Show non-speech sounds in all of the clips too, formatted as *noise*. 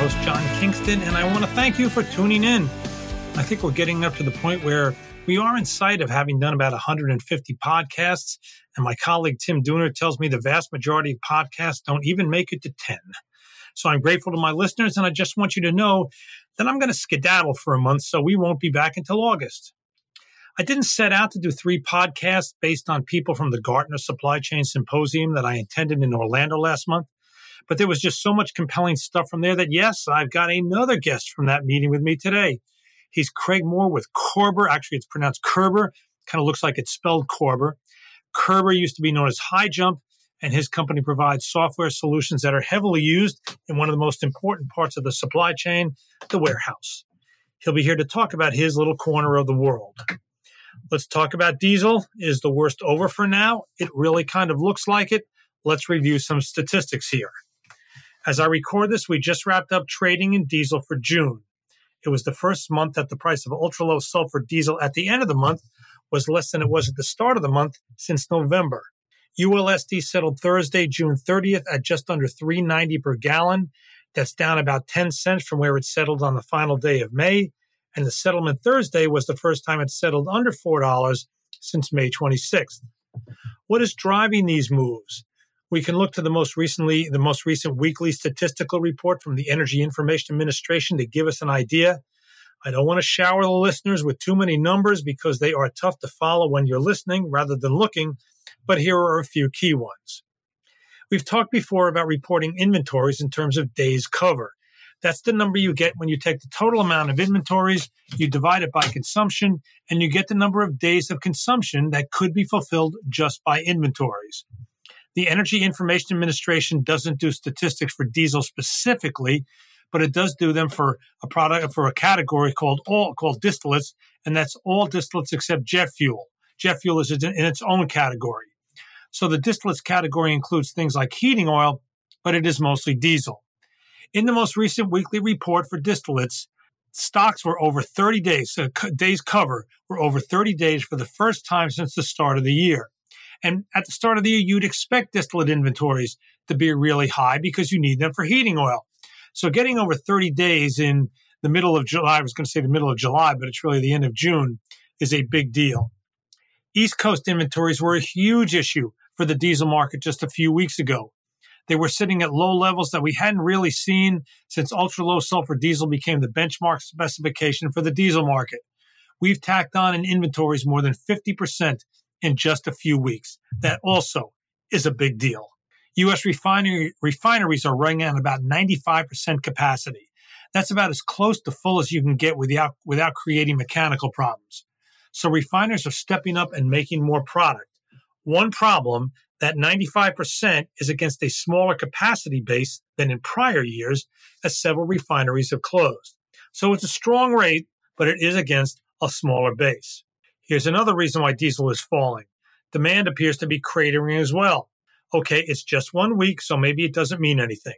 host, John Kingston, and I want to thank you for tuning in. I think we're getting up to the point where we are in sight of having done about 150 podcasts, and my colleague Tim Dooner tells me the vast majority of podcasts don't even make it to 10. So I'm grateful to my listeners, and I just want you to know that I'm going to skedaddle for a month, so we won't be back until August. I didn't set out to do three podcasts based on people from the Gartner Supply Chain Symposium that I attended in Orlando last month. But there was just so much compelling stuff from there that, yes, I've got another guest from that meeting with me today. He's Craig Moore with Corber. Actually, it's pronounced Kerber. Kind of looks like it's spelled Corber. Körber used to be known as HighJump, and his company provides software solutions that are heavily used in one of the most important parts of the supply chain, the warehouse. He'll be here to talk about his little corner of the world. Let's talk about diesel. Is the worst over for now? It really kind of looks like it. Let's review some statistics here. As I record this, we just wrapped up trading in diesel for June. It was the first month that the price of ultra low sulfur diesel at the end of the month was less than it was at the start of the month since November. ULSD settled Thursday, June 30th at just under 390 per gallon. That's down about 10 cents from where it settled on the final day of May. And the settlement Thursday was the first time it settled under $4 since May 26th. What is driving these moves? We can look to the most recently the most recent weekly statistical report from the Energy Information Administration to give us an idea. I don't want to shower the listeners with too many numbers because they are tough to follow when you're listening rather than looking, but here are a few key ones. We've talked before about reporting inventories in terms of days cover. That's the number you get when you take the total amount of inventories, you divide it by consumption, and you get the number of days of consumption that could be fulfilled just by inventories. The Energy Information Administration doesn't do statistics for diesel specifically, but it does do them for a product for a category called all called distillates, and that's all distillates except jet fuel. Jet fuel is in its own category. So the distillates category includes things like heating oil, but it is mostly diesel. In the most recent weekly report for distillates, stocks were over 30 days, so days cover were over 30 days for the first time since the start of the year. And at the start of the year, you'd expect distillate inventories to be really high because you need them for heating oil. So getting over 30 days in the middle of July, I was going to say the middle of July, but it's really the end of June, is a big deal. East Coast inventories were a huge issue for the diesel market just a few weeks ago. They were sitting at low levels that we hadn't really seen since ultra low sulfur diesel became the benchmark specification for the diesel market. We've tacked on in inventories more than 50% in just a few weeks. That also is a big deal. U.S. Refinery, refineries are running at about 95% capacity. That's about as close to full as you can get without, without creating mechanical problems. So refiners are stepping up and making more product. One problem that 95% is against a smaller capacity base than in prior years, as several refineries have closed. So it's a strong rate, but it is against a smaller base. Here's another reason why diesel is falling. Demand appears to be cratering as well. Okay, it's just one week, so maybe it doesn't mean anything.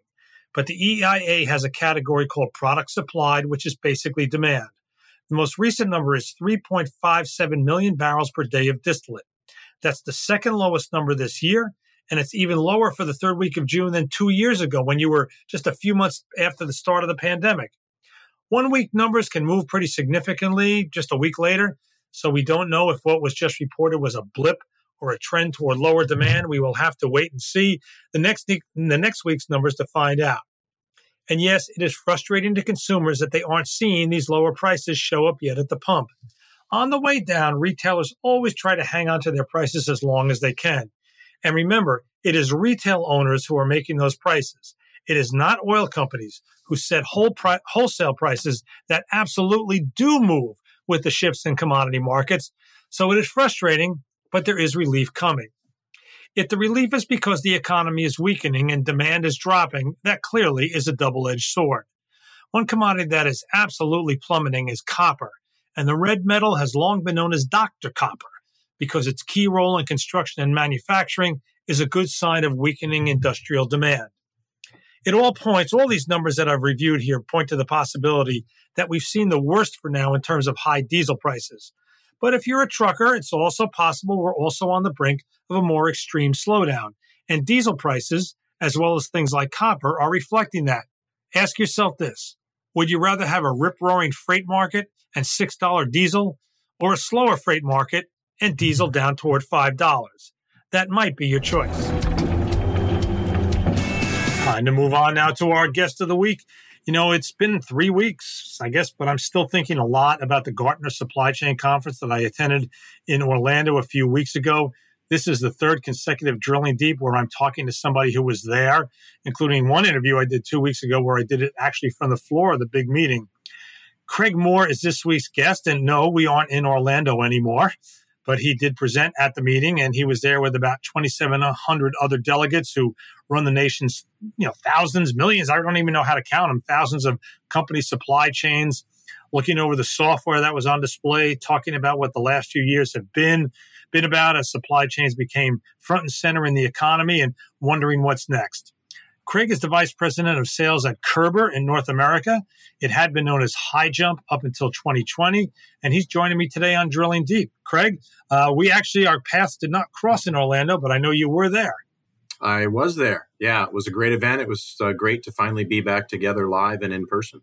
But the EIA has a category called product supplied, which is basically demand. The most recent number is 3.57 million barrels per day of distillate. That's the second lowest number this year, and it's even lower for the third week of June than two years ago when you were just a few months after the start of the pandemic. One week numbers can move pretty significantly just a week later, so we don't know if what was just reported was a blip or a trend toward lower demand. We will have to wait and see the next the next week's numbers to find out. And yes, it is frustrating to consumers that they aren't seeing these lower prices show up yet at the pump. On the way down, retailers always try to hang on to their prices as long as they can. And remember, it is retail owners who are making those prices. It is not oil companies who set whole pri- wholesale prices that absolutely do move with the shifts in commodity markets. So it is frustrating, but there is relief coming. If the relief is because the economy is weakening and demand is dropping, that clearly is a double edged sword. One commodity that is absolutely plummeting is copper, and the red metal has long been known as Dr. Copper because its key role in construction and manufacturing is a good sign of weakening industrial demand. It all points, all these numbers that I've reviewed here point to the possibility that we've seen the worst for now in terms of high diesel prices. But if you're a trucker, it's also possible we're also on the brink of a more extreme slowdown. And diesel prices, as well as things like copper, are reflecting that. Ask yourself this Would you rather have a rip roaring freight market and $6 diesel, or a slower freight market and diesel down toward $5? That might be your choice. Time to move on now to our guest of the week. You know, it's been three weeks, I guess, but I'm still thinking a lot about the Gartner Supply Chain Conference that I attended in Orlando a few weeks ago. This is the third consecutive Drilling Deep where I'm talking to somebody who was there, including one interview I did two weeks ago where I did it actually from the floor of the big meeting. Craig Moore is this week's guest, and no, we aren't in Orlando anymore but he did present at the meeting and he was there with about 2700 other delegates who run the nation's you know thousands millions i don't even know how to count them thousands of company supply chains looking over the software that was on display talking about what the last few years have been been about as supply chains became front and center in the economy and wondering what's next Craig is the vice president of sales at Körber in North America. It had been known as HighJump up until 2020, and he's joining me today on Drilling Deep. Craig, uh, we actually, our paths did not cross in Orlando, but I know you were there. I was there. Yeah, it was a great event. It was uh, great to finally be back together live and in person.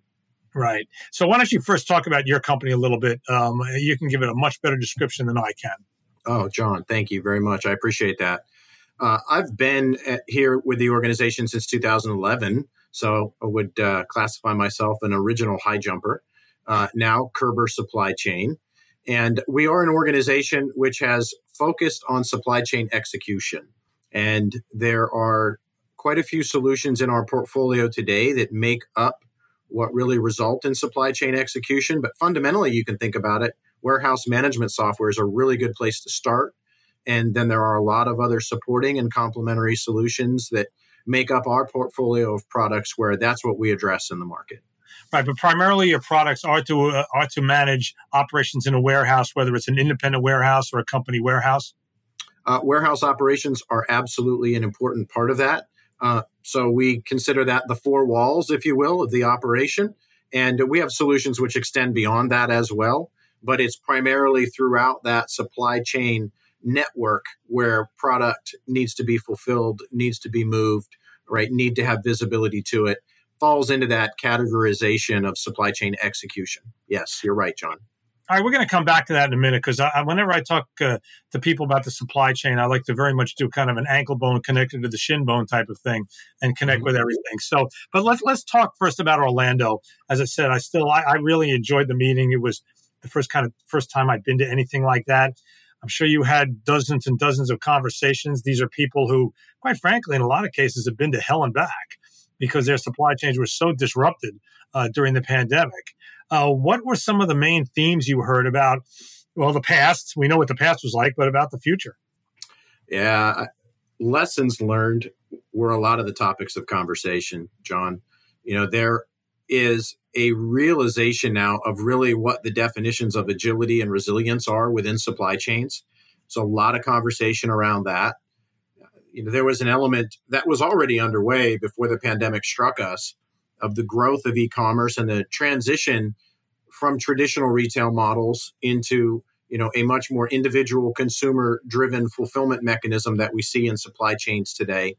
Right. So, why don't you first talk about your company a little bit? Um, you can give it a much better description than I can. Oh, John, thank you very much. I appreciate that. Uh, I've been at, here with the organization since 2011, so I would uh, classify myself an original high jumper. Uh, now, Körber Supply Chain. And we are an organization which has focused on supply chain execution. And there are quite a few solutions in our portfolio today that make up what really result in supply chain execution. But fundamentally, you can think about it warehouse management software is a really good place to start and then there are a lot of other supporting and complementary solutions that make up our portfolio of products where that's what we address in the market. Right, but primarily your products are to uh, are to manage operations in a warehouse, whether it's an independent warehouse or a company warehouse. Uh, warehouse operations are absolutely an important part of that. Uh, so we consider that the four walls, if you will, of the operation, and we have solutions which extend beyond that as well. But it's primarily throughout that supply chain network where product needs to be fulfilled, needs to be moved, right? Need to have visibility to it. Falls into that categorization of supply chain execution. Yes, you're right, John. All right, we're going to come back to that in a minute because whenever I talk uh, to people about the supply chain, I like to very much do kind of an ankle bone connected to the shin bone type of thing and connect mm-hmm. with everything. So, but let's let's talk first about Orlando. As I said, I still I, I really enjoyed the meeting. It was the first kind of first time I'd been to anything like that. I'm sure you had dozens and dozens of conversations. These are people who, quite frankly, in a lot of cases, have been to hell and back because their supply chains were so disrupted uh, during the pandemic. Uh, what were some of the main themes you heard about? Well, the past, we know what the past was like, but about the future. Yeah, lessons learned were a lot of the topics of conversation, John. You know, there is a realization now of really what the definitions of agility and resilience are within supply chains. So a lot of conversation around that. You know, there was an element that was already underway before the pandemic struck us of the growth of e-commerce and the transition from traditional retail models into you know a much more individual consumer driven fulfillment mechanism that we see in supply chains today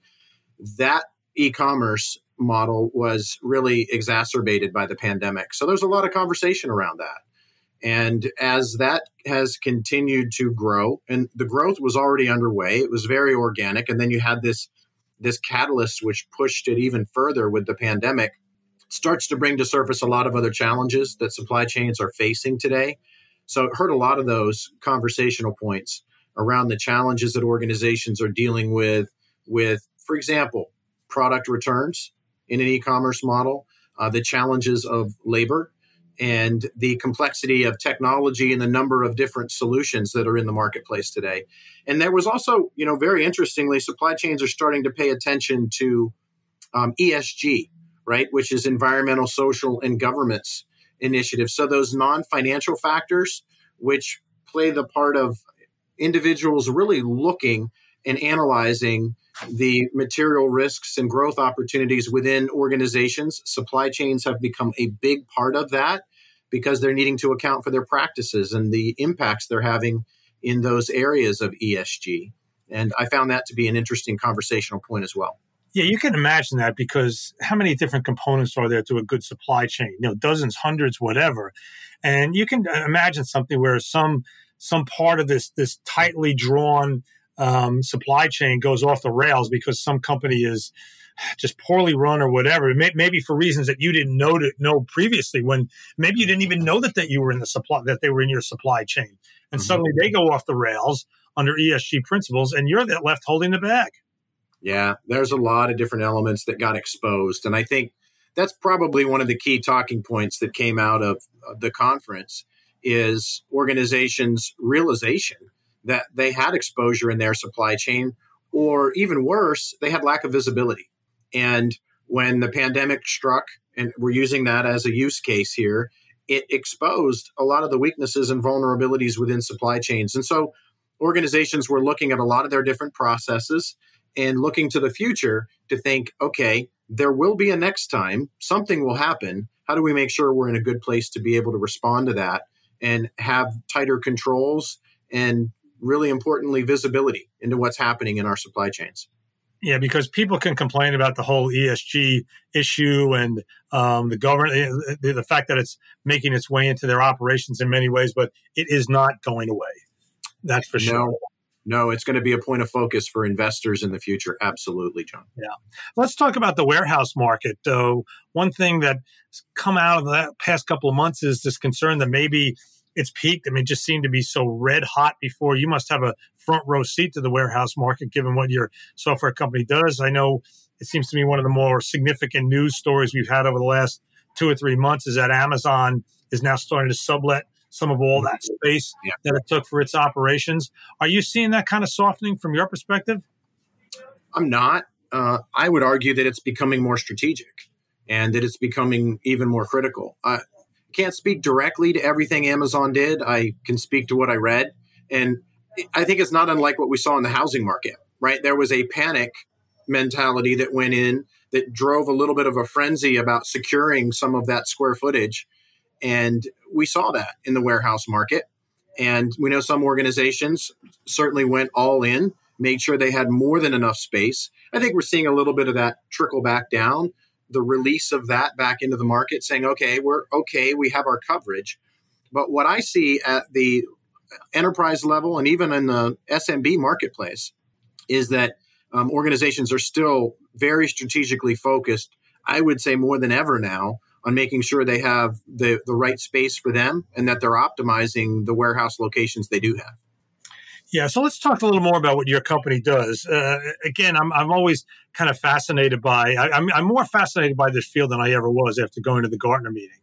that e-commerce model was really exacerbated by the pandemic. So there's a lot of conversation around that. And as that has continued to grow, and the growth was already underway, it was very organic. And then you had this this catalyst which pushed it even further with the pandemic, starts to bring to surface a lot of other challenges that supply chains are facing today. So heard a lot of those conversational points around the challenges that organizations are dealing with, with, for example, product returns in an e-commerce model, uh, the challenges of labor, and the complexity of technology and the number of different solutions that are in the marketplace today. And there was also, you know, very interestingly, supply chains are starting to pay attention to um, ESG, right, which is environmental, social, and governments initiatives. So those non-financial factors, which play the part of individuals really looking and analyzing the material risks and growth opportunities within organizations. Supply chains have become a big part of that because they're needing to account for their practices and the impacts they're having in those areas of ESG. And I found that to be an interesting conversational point as well. Yeah, you can imagine that because how many different components are there to a good supply chain? You know, dozens, hundreds, whatever. And you can imagine something where some some part of this this tightly drawn um, supply chain goes off the rails because some company is just poorly run or whatever. Maybe for reasons that you didn't know to know previously. When maybe you didn't even know that that you were in the supply that they were in your supply chain, and mm-hmm. suddenly they go off the rails under ESG principles, and you're left holding the bag. Yeah, there's a lot of different elements that got exposed. And I think that's probably one of the key talking points that came out of uh, the conference is organizations realization that they had exposure in their supply chain or even worse they had lack of visibility and when the pandemic struck and we're using that as a use case here it exposed a lot of the weaknesses and vulnerabilities within supply chains and so organizations were looking at a lot of their different processes and looking to the future to think, okay, there will be a next time, something will happen. How do we make sure we're in a good place to be able to respond to that and have tighter controls and really importantly, visibility into what's happening in our supply chains? Yeah, because people can complain about the whole ESG issue and um, the government, eh, the, the fact that it's making its way into their operations in many ways, but it is not going away. That's for sure. No, it's going to be a point of focus for investors in the future. Absolutely, John. Yeah. Let's talk about the warehouse market, though. One thing that's come out of the past couple of months is this concern that maybe it's peaked. I mean, it just seemed to be so red hot before. You must have a front row seat to the warehouse market, given what your software company does. I know it seems to me one of the more significant news stories we've had over the last two or three months is that Amazon is now starting to sublet some of all that space yeah. that it took for its operations. Are you seeing that kind of softening from your perspective? I'm not. Uh, I would argue that it's becoming more strategic and that it's becoming even more critical. I can't speak directly to everything Amazon did. I can speak to what I read. And I think it's not unlike what we saw in the housing market, right? There was a panic mentality that went in that drove a little bit of a frenzy about securing some of that square footage and we saw that in the warehouse market. And we know some organizations certainly went all in, made sure they had more than enough space. I think we're seeing a little bit of that trickle back down, the release of that back into the market, saying, okay, we're okay, we have our coverage. But what I see at the enterprise level and even in the SMB marketplace is that um, organizations are still very strategically focused, I would say more than ever now, on making sure they have the, the right space for them and that they're optimizing the warehouse locations they do have. Yeah, so let's talk a little more about what your company does. Uh, again, I'm, I'm always kind of fascinated by, I, am I'm, I'm more fascinated by this field than I ever was after going to the Gartner meeting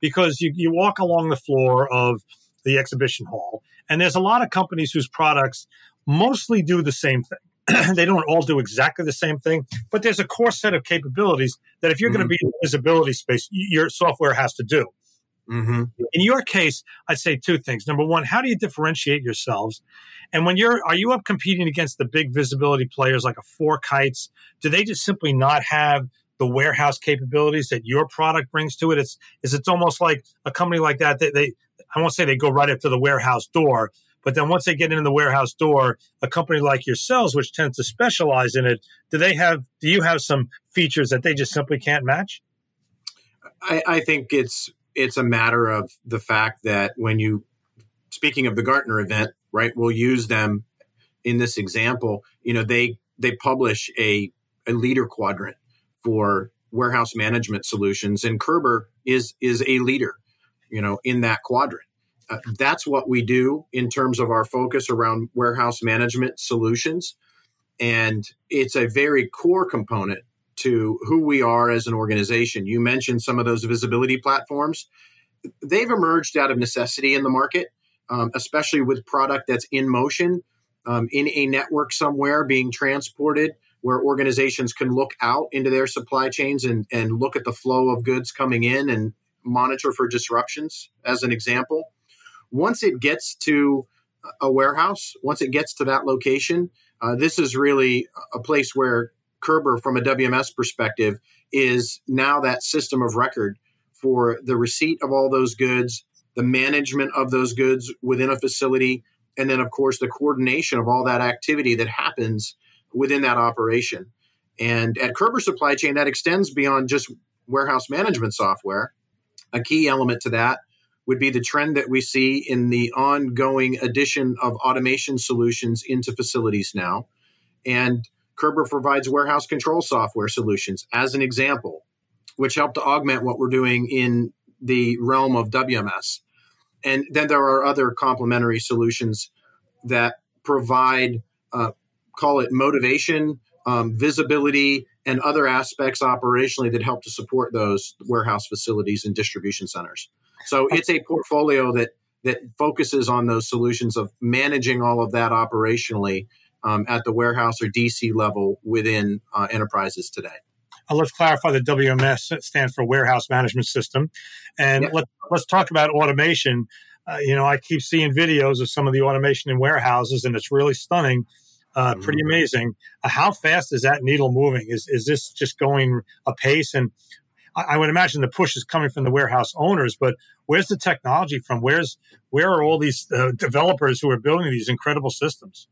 because you, you walk along the floor of the exhibition hall and there's a lot of companies whose products mostly do the same thing. *clears throat* they don't all do exactly the same thing, but there's a core set of capabilities that if you're mm-hmm. going to be in the visibility space, your software has to do. Mm-hmm. In your case, I'd say two things. Number one, how do you differentiate yourselves? And when you're, are you up competing against the big visibility players like a FourKites? Do they just simply not have the warehouse capabilities that your product brings to it? It's, is it's almost like a company like that. They, they I won't say they go right up to the warehouse door, but then once they get into the warehouse door, a company like yourselves, which tends to specialize in it, do they have? Do you have some features that they just simply can't match? I, I think it's it's a matter of the fact that when you, speaking of the Gartner event, right? We'll use them in this example. You know, they they publish a a leader quadrant for warehouse management solutions, and Körber is is a leader, you know, in that quadrant. Uh, that's what we do in terms of our focus around warehouse management solutions. And it's a very core component to who we are as an organization. You mentioned some of those visibility platforms. They've emerged out of necessity in the market, um, especially with product that's in motion um, in a network somewhere being transported where organizations can look out into their supply chains and, and look at the flow of goods coming in and monitor for disruptions, as an example once it gets to a warehouse, once it gets to that location, uh, this is really a place where Körber, from a WMS perspective, is now that system of record for the receipt of all those goods, the management of those goods within a facility, and then, of course, the coordination of all that activity that happens within that operation. And at Körber Supply Chain, that extends beyond just warehouse management software. A key element to that would be the trend that we see in the ongoing addition of automation solutions into facilities now. And Körber provides warehouse control software solutions as an example, which help to augment what we're doing in the realm of WMS. And then there are other complementary solutions that provide, uh, call it motivation, um, visibility, and other aspects operationally that help to support those warehouse facilities and distribution centers. So it's a portfolio that that focuses on those solutions of managing all of that operationally um, at the warehouse or DC level within uh, enterprises today. Uh, let's clarify the WMS stands for Warehouse Management System, and yeah. let, let's talk about automation. Uh, you know, I keep seeing videos of some of the automation in warehouses, and it's really stunning. Uh, mm-hmm. Pretty amazing. Uh, how fast is that needle moving? Is is this just going apace? And I, I, would imagine the push is coming from the warehouse owners, but where's the technology from? Where's where are all these uh, developers who are building these incredible systems?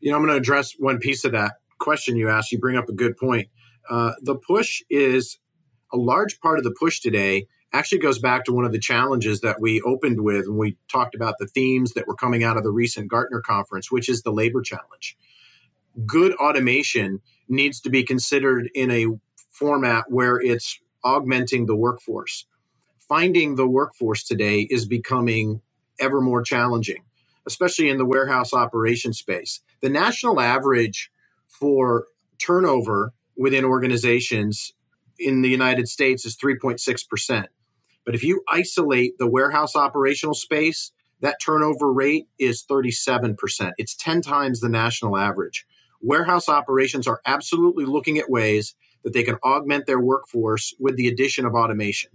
You know, I'm going to address one piece of that question you asked. You bring up a good point. Uh, the push is a large part of the push today actually goes back to one of the challenges that we opened with when we talked about the themes that were coming out of the recent Gartner conference, which is the labor challenge. Good automation needs to be considered in a format where it's augmenting the workforce. Finding the workforce today is becoming ever more challenging, especially in the warehouse operation space. The national average for turnover within organizations in the United States is 3.6%. But if you isolate the warehouse operational space, that turnover rate is 37%. It's 10 times the national average. Warehouse operations are absolutely looking at ways that they can augment their workforce with the addition of automation.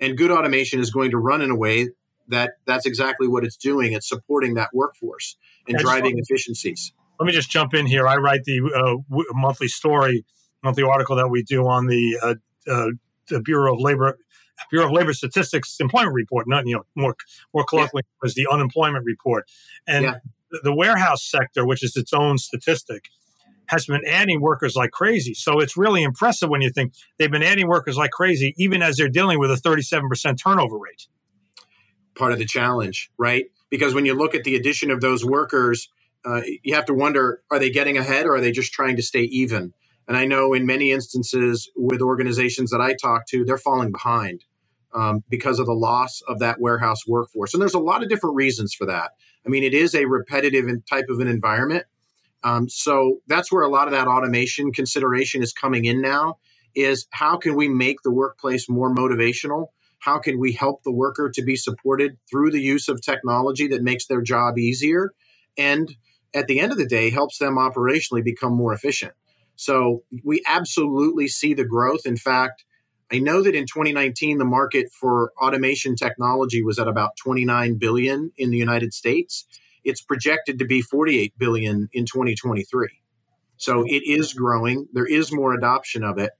And good automation is going to run in a way that that's exactly what it's doing. It's supporting that workforce and driving efficiencies. Let me just jump in here. I write the uh, monthly story, monthly article that we do on the, uh, uh, the Bureau of Labor Bureau of Labor Statistics employment report, not you know more more colloquially yeah. as the unemployment report, and yeah. the, the warehouse sector, which is its own statistic, has been adding workers like crazy. So it's really impressive when you think they've been adding workers like crazy, even as they're dealing with a 37% turnover rate. Part of the challenge, right? Because when you look at the addition of those workers, uh, you have to wonder are they getting ahead or are they just trying to stay even? And I know in many instances with organizations that I talk to, they're falling behind um, because of the loss of that warehouse workforce. And there's a lot of different reasons for that. I mean, it is a repetitive type of an environment. Um, so that's where a lot of that automation consideration is coming in now is how can we make the workplace more motivational? How can we help the worker to be supported through the use of technology that makes their job easier? And at the end of the day, helps them operationally become more efficient. So we absolutely see the growth. In fact, I know that in 2019 the market for automation technology was at about 29 billion in the United States. It's projected to be 48 billion in 2023. So it is growing. There is more adoption of it.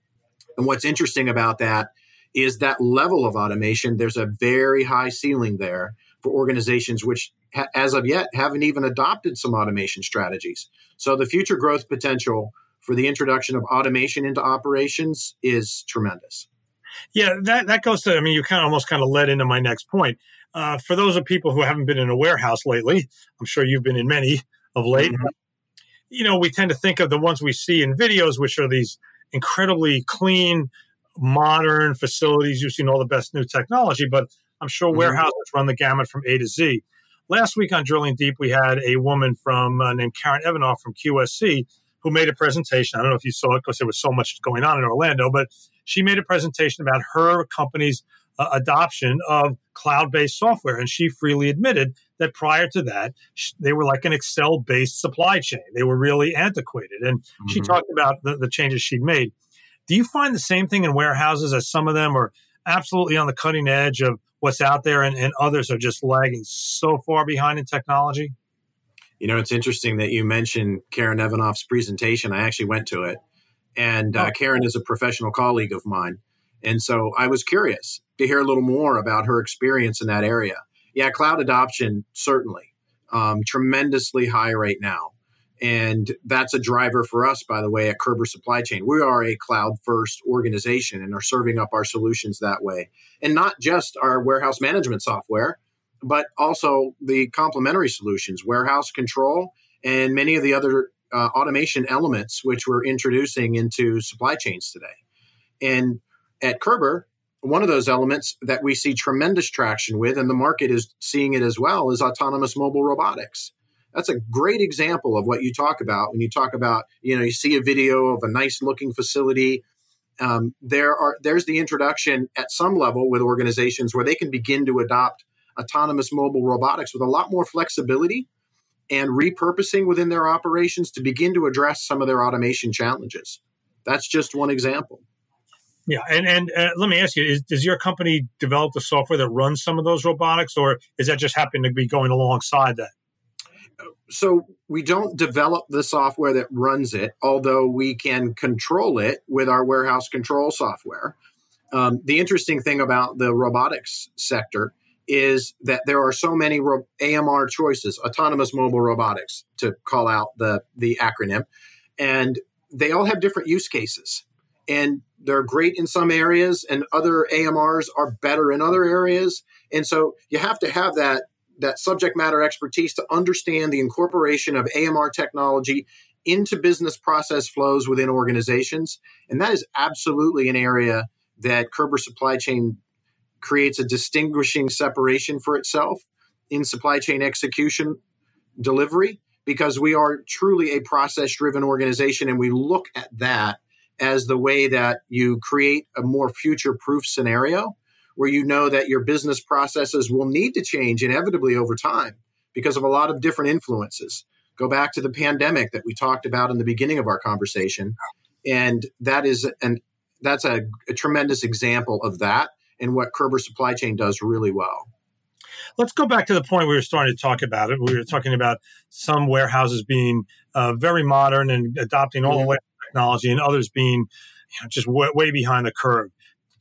And what's interesting about that is that level of automation, there's a very high ceiling there for organizations which, as of yet, haven't even adopted some automation strategies. So the future growth potential for the introduction of automation into operations is tremendous. Yeah, that, that goes to, I mean, you kind of almost kind of led into my next point. Uh, for those of people who haven't been in a warehouse lately, I'm sure you've been in many of late. Mm-hmm. You know, we tend to think of the ones we see in videos, which are these incredibly clean, modern facilities using all the best new technology. But I'm sure mm-hmm. warehouses run the gamut from A to Z. Last week on Drilling Deep, we had a woman from uh, named Karen Evanoff from QSC who made a presentation. I don't know if you saw it because there was so much going on in Orlando, but she made a presentation about her company's uh, adoption of cloud based software. And she freely admitted that prior to that, they were like an Excel based supply chain. They were really antiquated. And mm-hmm. she talked about the, the changes she'd made. Do you find the same thing in warehouses as some of them are absolutely on the cutting edge of what's out there and, and others are just lagging so far behind in technology? You know, it's interesting that you mentioned Karen Evanoff's presentation. I actually went to it, and uh, oh. Karen is a professional colleague of mine, and so I was curious to hear a little more about her experience in that area. Yeah, cloud adoption certainly um, tremendously high right now. And that's a driver for us, by the way, at Körber Supply Chain. We are a cloud first organization and are serving up our solutions that way. And not just our warehouse management software, but also the complementary solutions, warehouse control, and many of the other uh, automation elements which we're introducing into supply chains today. And at Körber, one of those elements that we see tremendous traction with, and the market is seeing it as well, is autonomous mobile robotics. That's a great example of what you talk about when you talk about, you know, you see a video of a nice looking facility. Um, there are there's the introduction at some level with organizations where they can begin to adopt autonomous mobile robotics with a lot more flexibility and repurposing within their operations to begin to address some of their automation challenges. That's just one example. Yeah, and and uh, let me ask you: is, Does your company develop the software that runs some of those robotics, or is that just happen to be going alongside that? So we don't develop the software that runs it, although we can control it with our warehouse control software. Um, the interesting thing about the robotics sector is that there are so many ro- AMR choices, autonomous mobile robotics, to call out the the acronym, and they all have different use cases and they're great in some areas and other AMRs are better in other areas. And so you have to have that that subject matter expertise to understand the incorporation of AMR technology into business process flows within organizations. And that is absolutely an area that Körber Supply Chain creates a distinguishing separation for itself in supply chain execution delivery because we are truly a process driven organization and we look at that as the way that you create a more future proof scenario where you know that your business processes will need to change inevitably over time because of a lot of different influences. Go back to the pandemic that we talked about in the beginning of our conversation. And that is an that's a, a tremendous example of that and what Körber supply chain does really well. Let's go back to the point we were starting to talk about it. We were talking about some warehouses being uh, very modern and adopting all the way technology and others being you know, just way, way, behind the curve.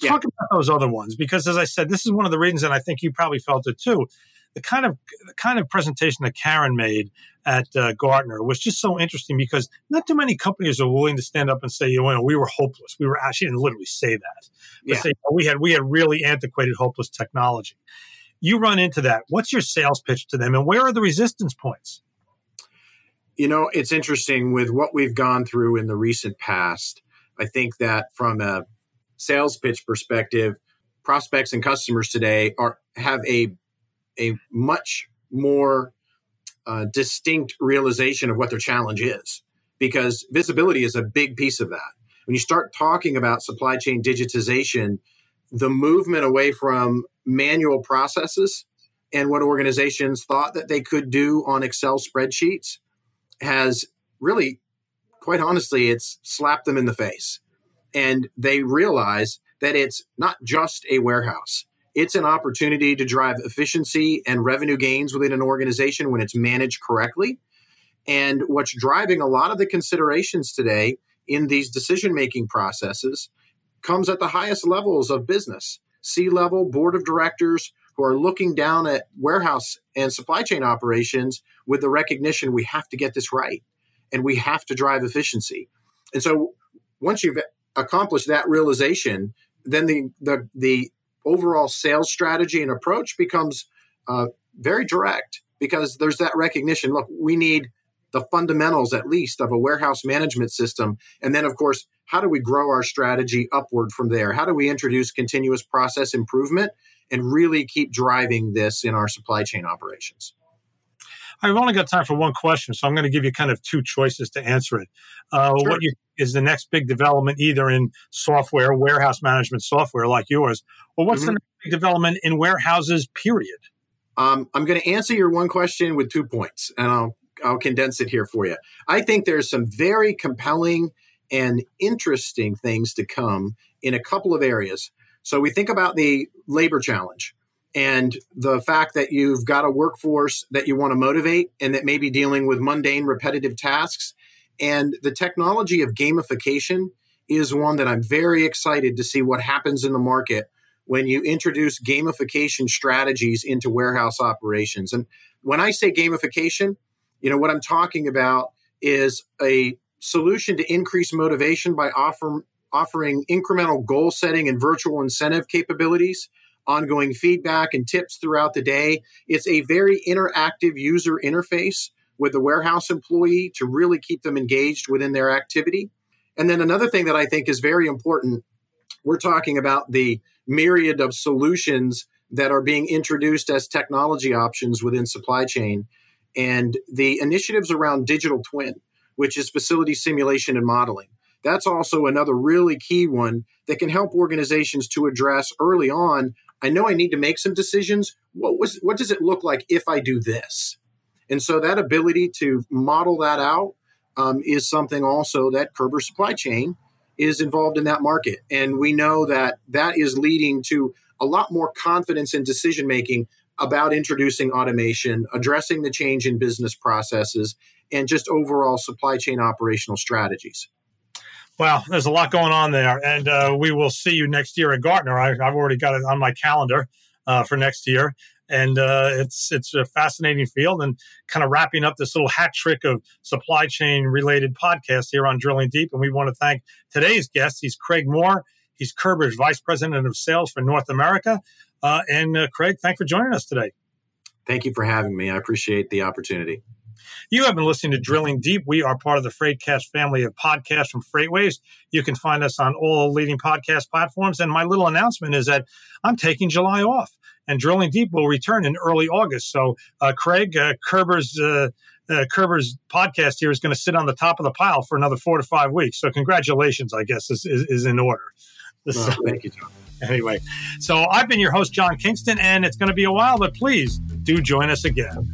Yeah. Talk about those other ones because, as I said, this is one of the reasons, and I think you probably felt it too. The kind of the kind of presentation that Karen made at uh, Gartner was just so interesting because not too many companies are willing to stand up and say, you know, we were hopeless. We were actually didn't literally say that, but yeah. say oh, we had we had really antiquated, hopeless technology. You run into that. What's your sales pitch to them, and where are the resistance points? You know, it's interesting with what we've gone through in the recent past. I think that from a sales pitch perspective, prospects and customers today are have a a much more uh, distinct realization of what their challenge is because visibility is a big piece of that. When you start talking about supply chain digitization, the movement away from manual processes and what organizations thought that they could do on Excel spreadsheets has really, quite honestly, it's slapped them in the face. And they realize that it's not just a warehouse. It's an opportunity to drive efficiency and revenue gains within an organization when it's managed correctly. And what's driving a lot of the considerations today in these decision making processes comes at the highest levels of business C level, board of directors, who are looking down at warehouse and supply chain operations with the recognition we have to get this right and we have to drive efficiency. And so once you've accomplished that realization, then the the, the overall sales strategy and approach becomes uh, very direct because there's that recognition. Look, we need the fundamentals at least of a warehouse management system, and then of course, how do we grow our strategy upward from there? How do we introduce continuous process improvement and really keep driving this in our supply chain operations. I've only got time for one question, so I'm going to give you kind of two choices to answer it. Uh, sure. What you, is the next big development, either in software, warehouse management software like yours, or what's mm-hmm. the next big development in warehouses? Period. Um, I'm going to answer your one question with two points, and I'll I'll condense it here for you. I think there's some very compelling and interesting things to come in a couple of areas. So we think about the labor challenge and the fact that you've got a workforce that you want to motivate and that may be dealing with mundane, repetitive tasks. And the technology of gamification is one that I'm very excited to see what happens in the market when you introduce gamification strategies into warehouse operations. And when I say gamification, you know, what I'm talking about is a solution to increase motivation by offer, offering incremental goal setting and virtual incentive capabilities, ongoing feedback and tips throughout the day. It's a very interactive user interface with the warehouse employee to really keep them engaged within their activity. And then another thing that I think is very important we're talking about the myriad of solutions that are being introduced as technology options within supply chain and the initiatives around digital twin which is facility simulation and modeling. That's also another really key one that can help organizations to address early on. I know I need to make some decisions. What was what does it look like if I do this? And so that ability to model that out um, is something also that Körber Supply Chain is involved in that market, and we know that that is leading to a lot more confidence in decision making about introducing automation, addressing the change in business processes, and just overall supply chain operational strategies. Well, there's a lot going on there, and uh, we will see you next year at Gartner. I, have already got it on my calendar uh, for next year, and uh, it's it's a fascinating field. And kind of wrapping up this little hat trick of supply chain related podcast here on Drilling Deep. And we want to thank today's guest. He's Craig Moore. He's Körber's Vice President of Sales for North America. Uh, and uh, Craig, thanks for joining us today. Thank you for having me. I appreciate the opportunity. You have been listening to Drilling Deep. We are part of the Freightcast family of podcasts from Freightwaves. You can find us on all leading podcast platforms. And my little announcement is that I'm taking July off, and Drilling Deep will return in early August. So, uh, Craig uh, Körber's. Uh, uh, Körber's podcast here is going to sit on the top of the pile for another four to five weeks. So, congratulations, I guess, is, is, is in order. So, thank you, John. Anyway, so I've been your host, John Kingston, and it's going to be a while, but please do join us again.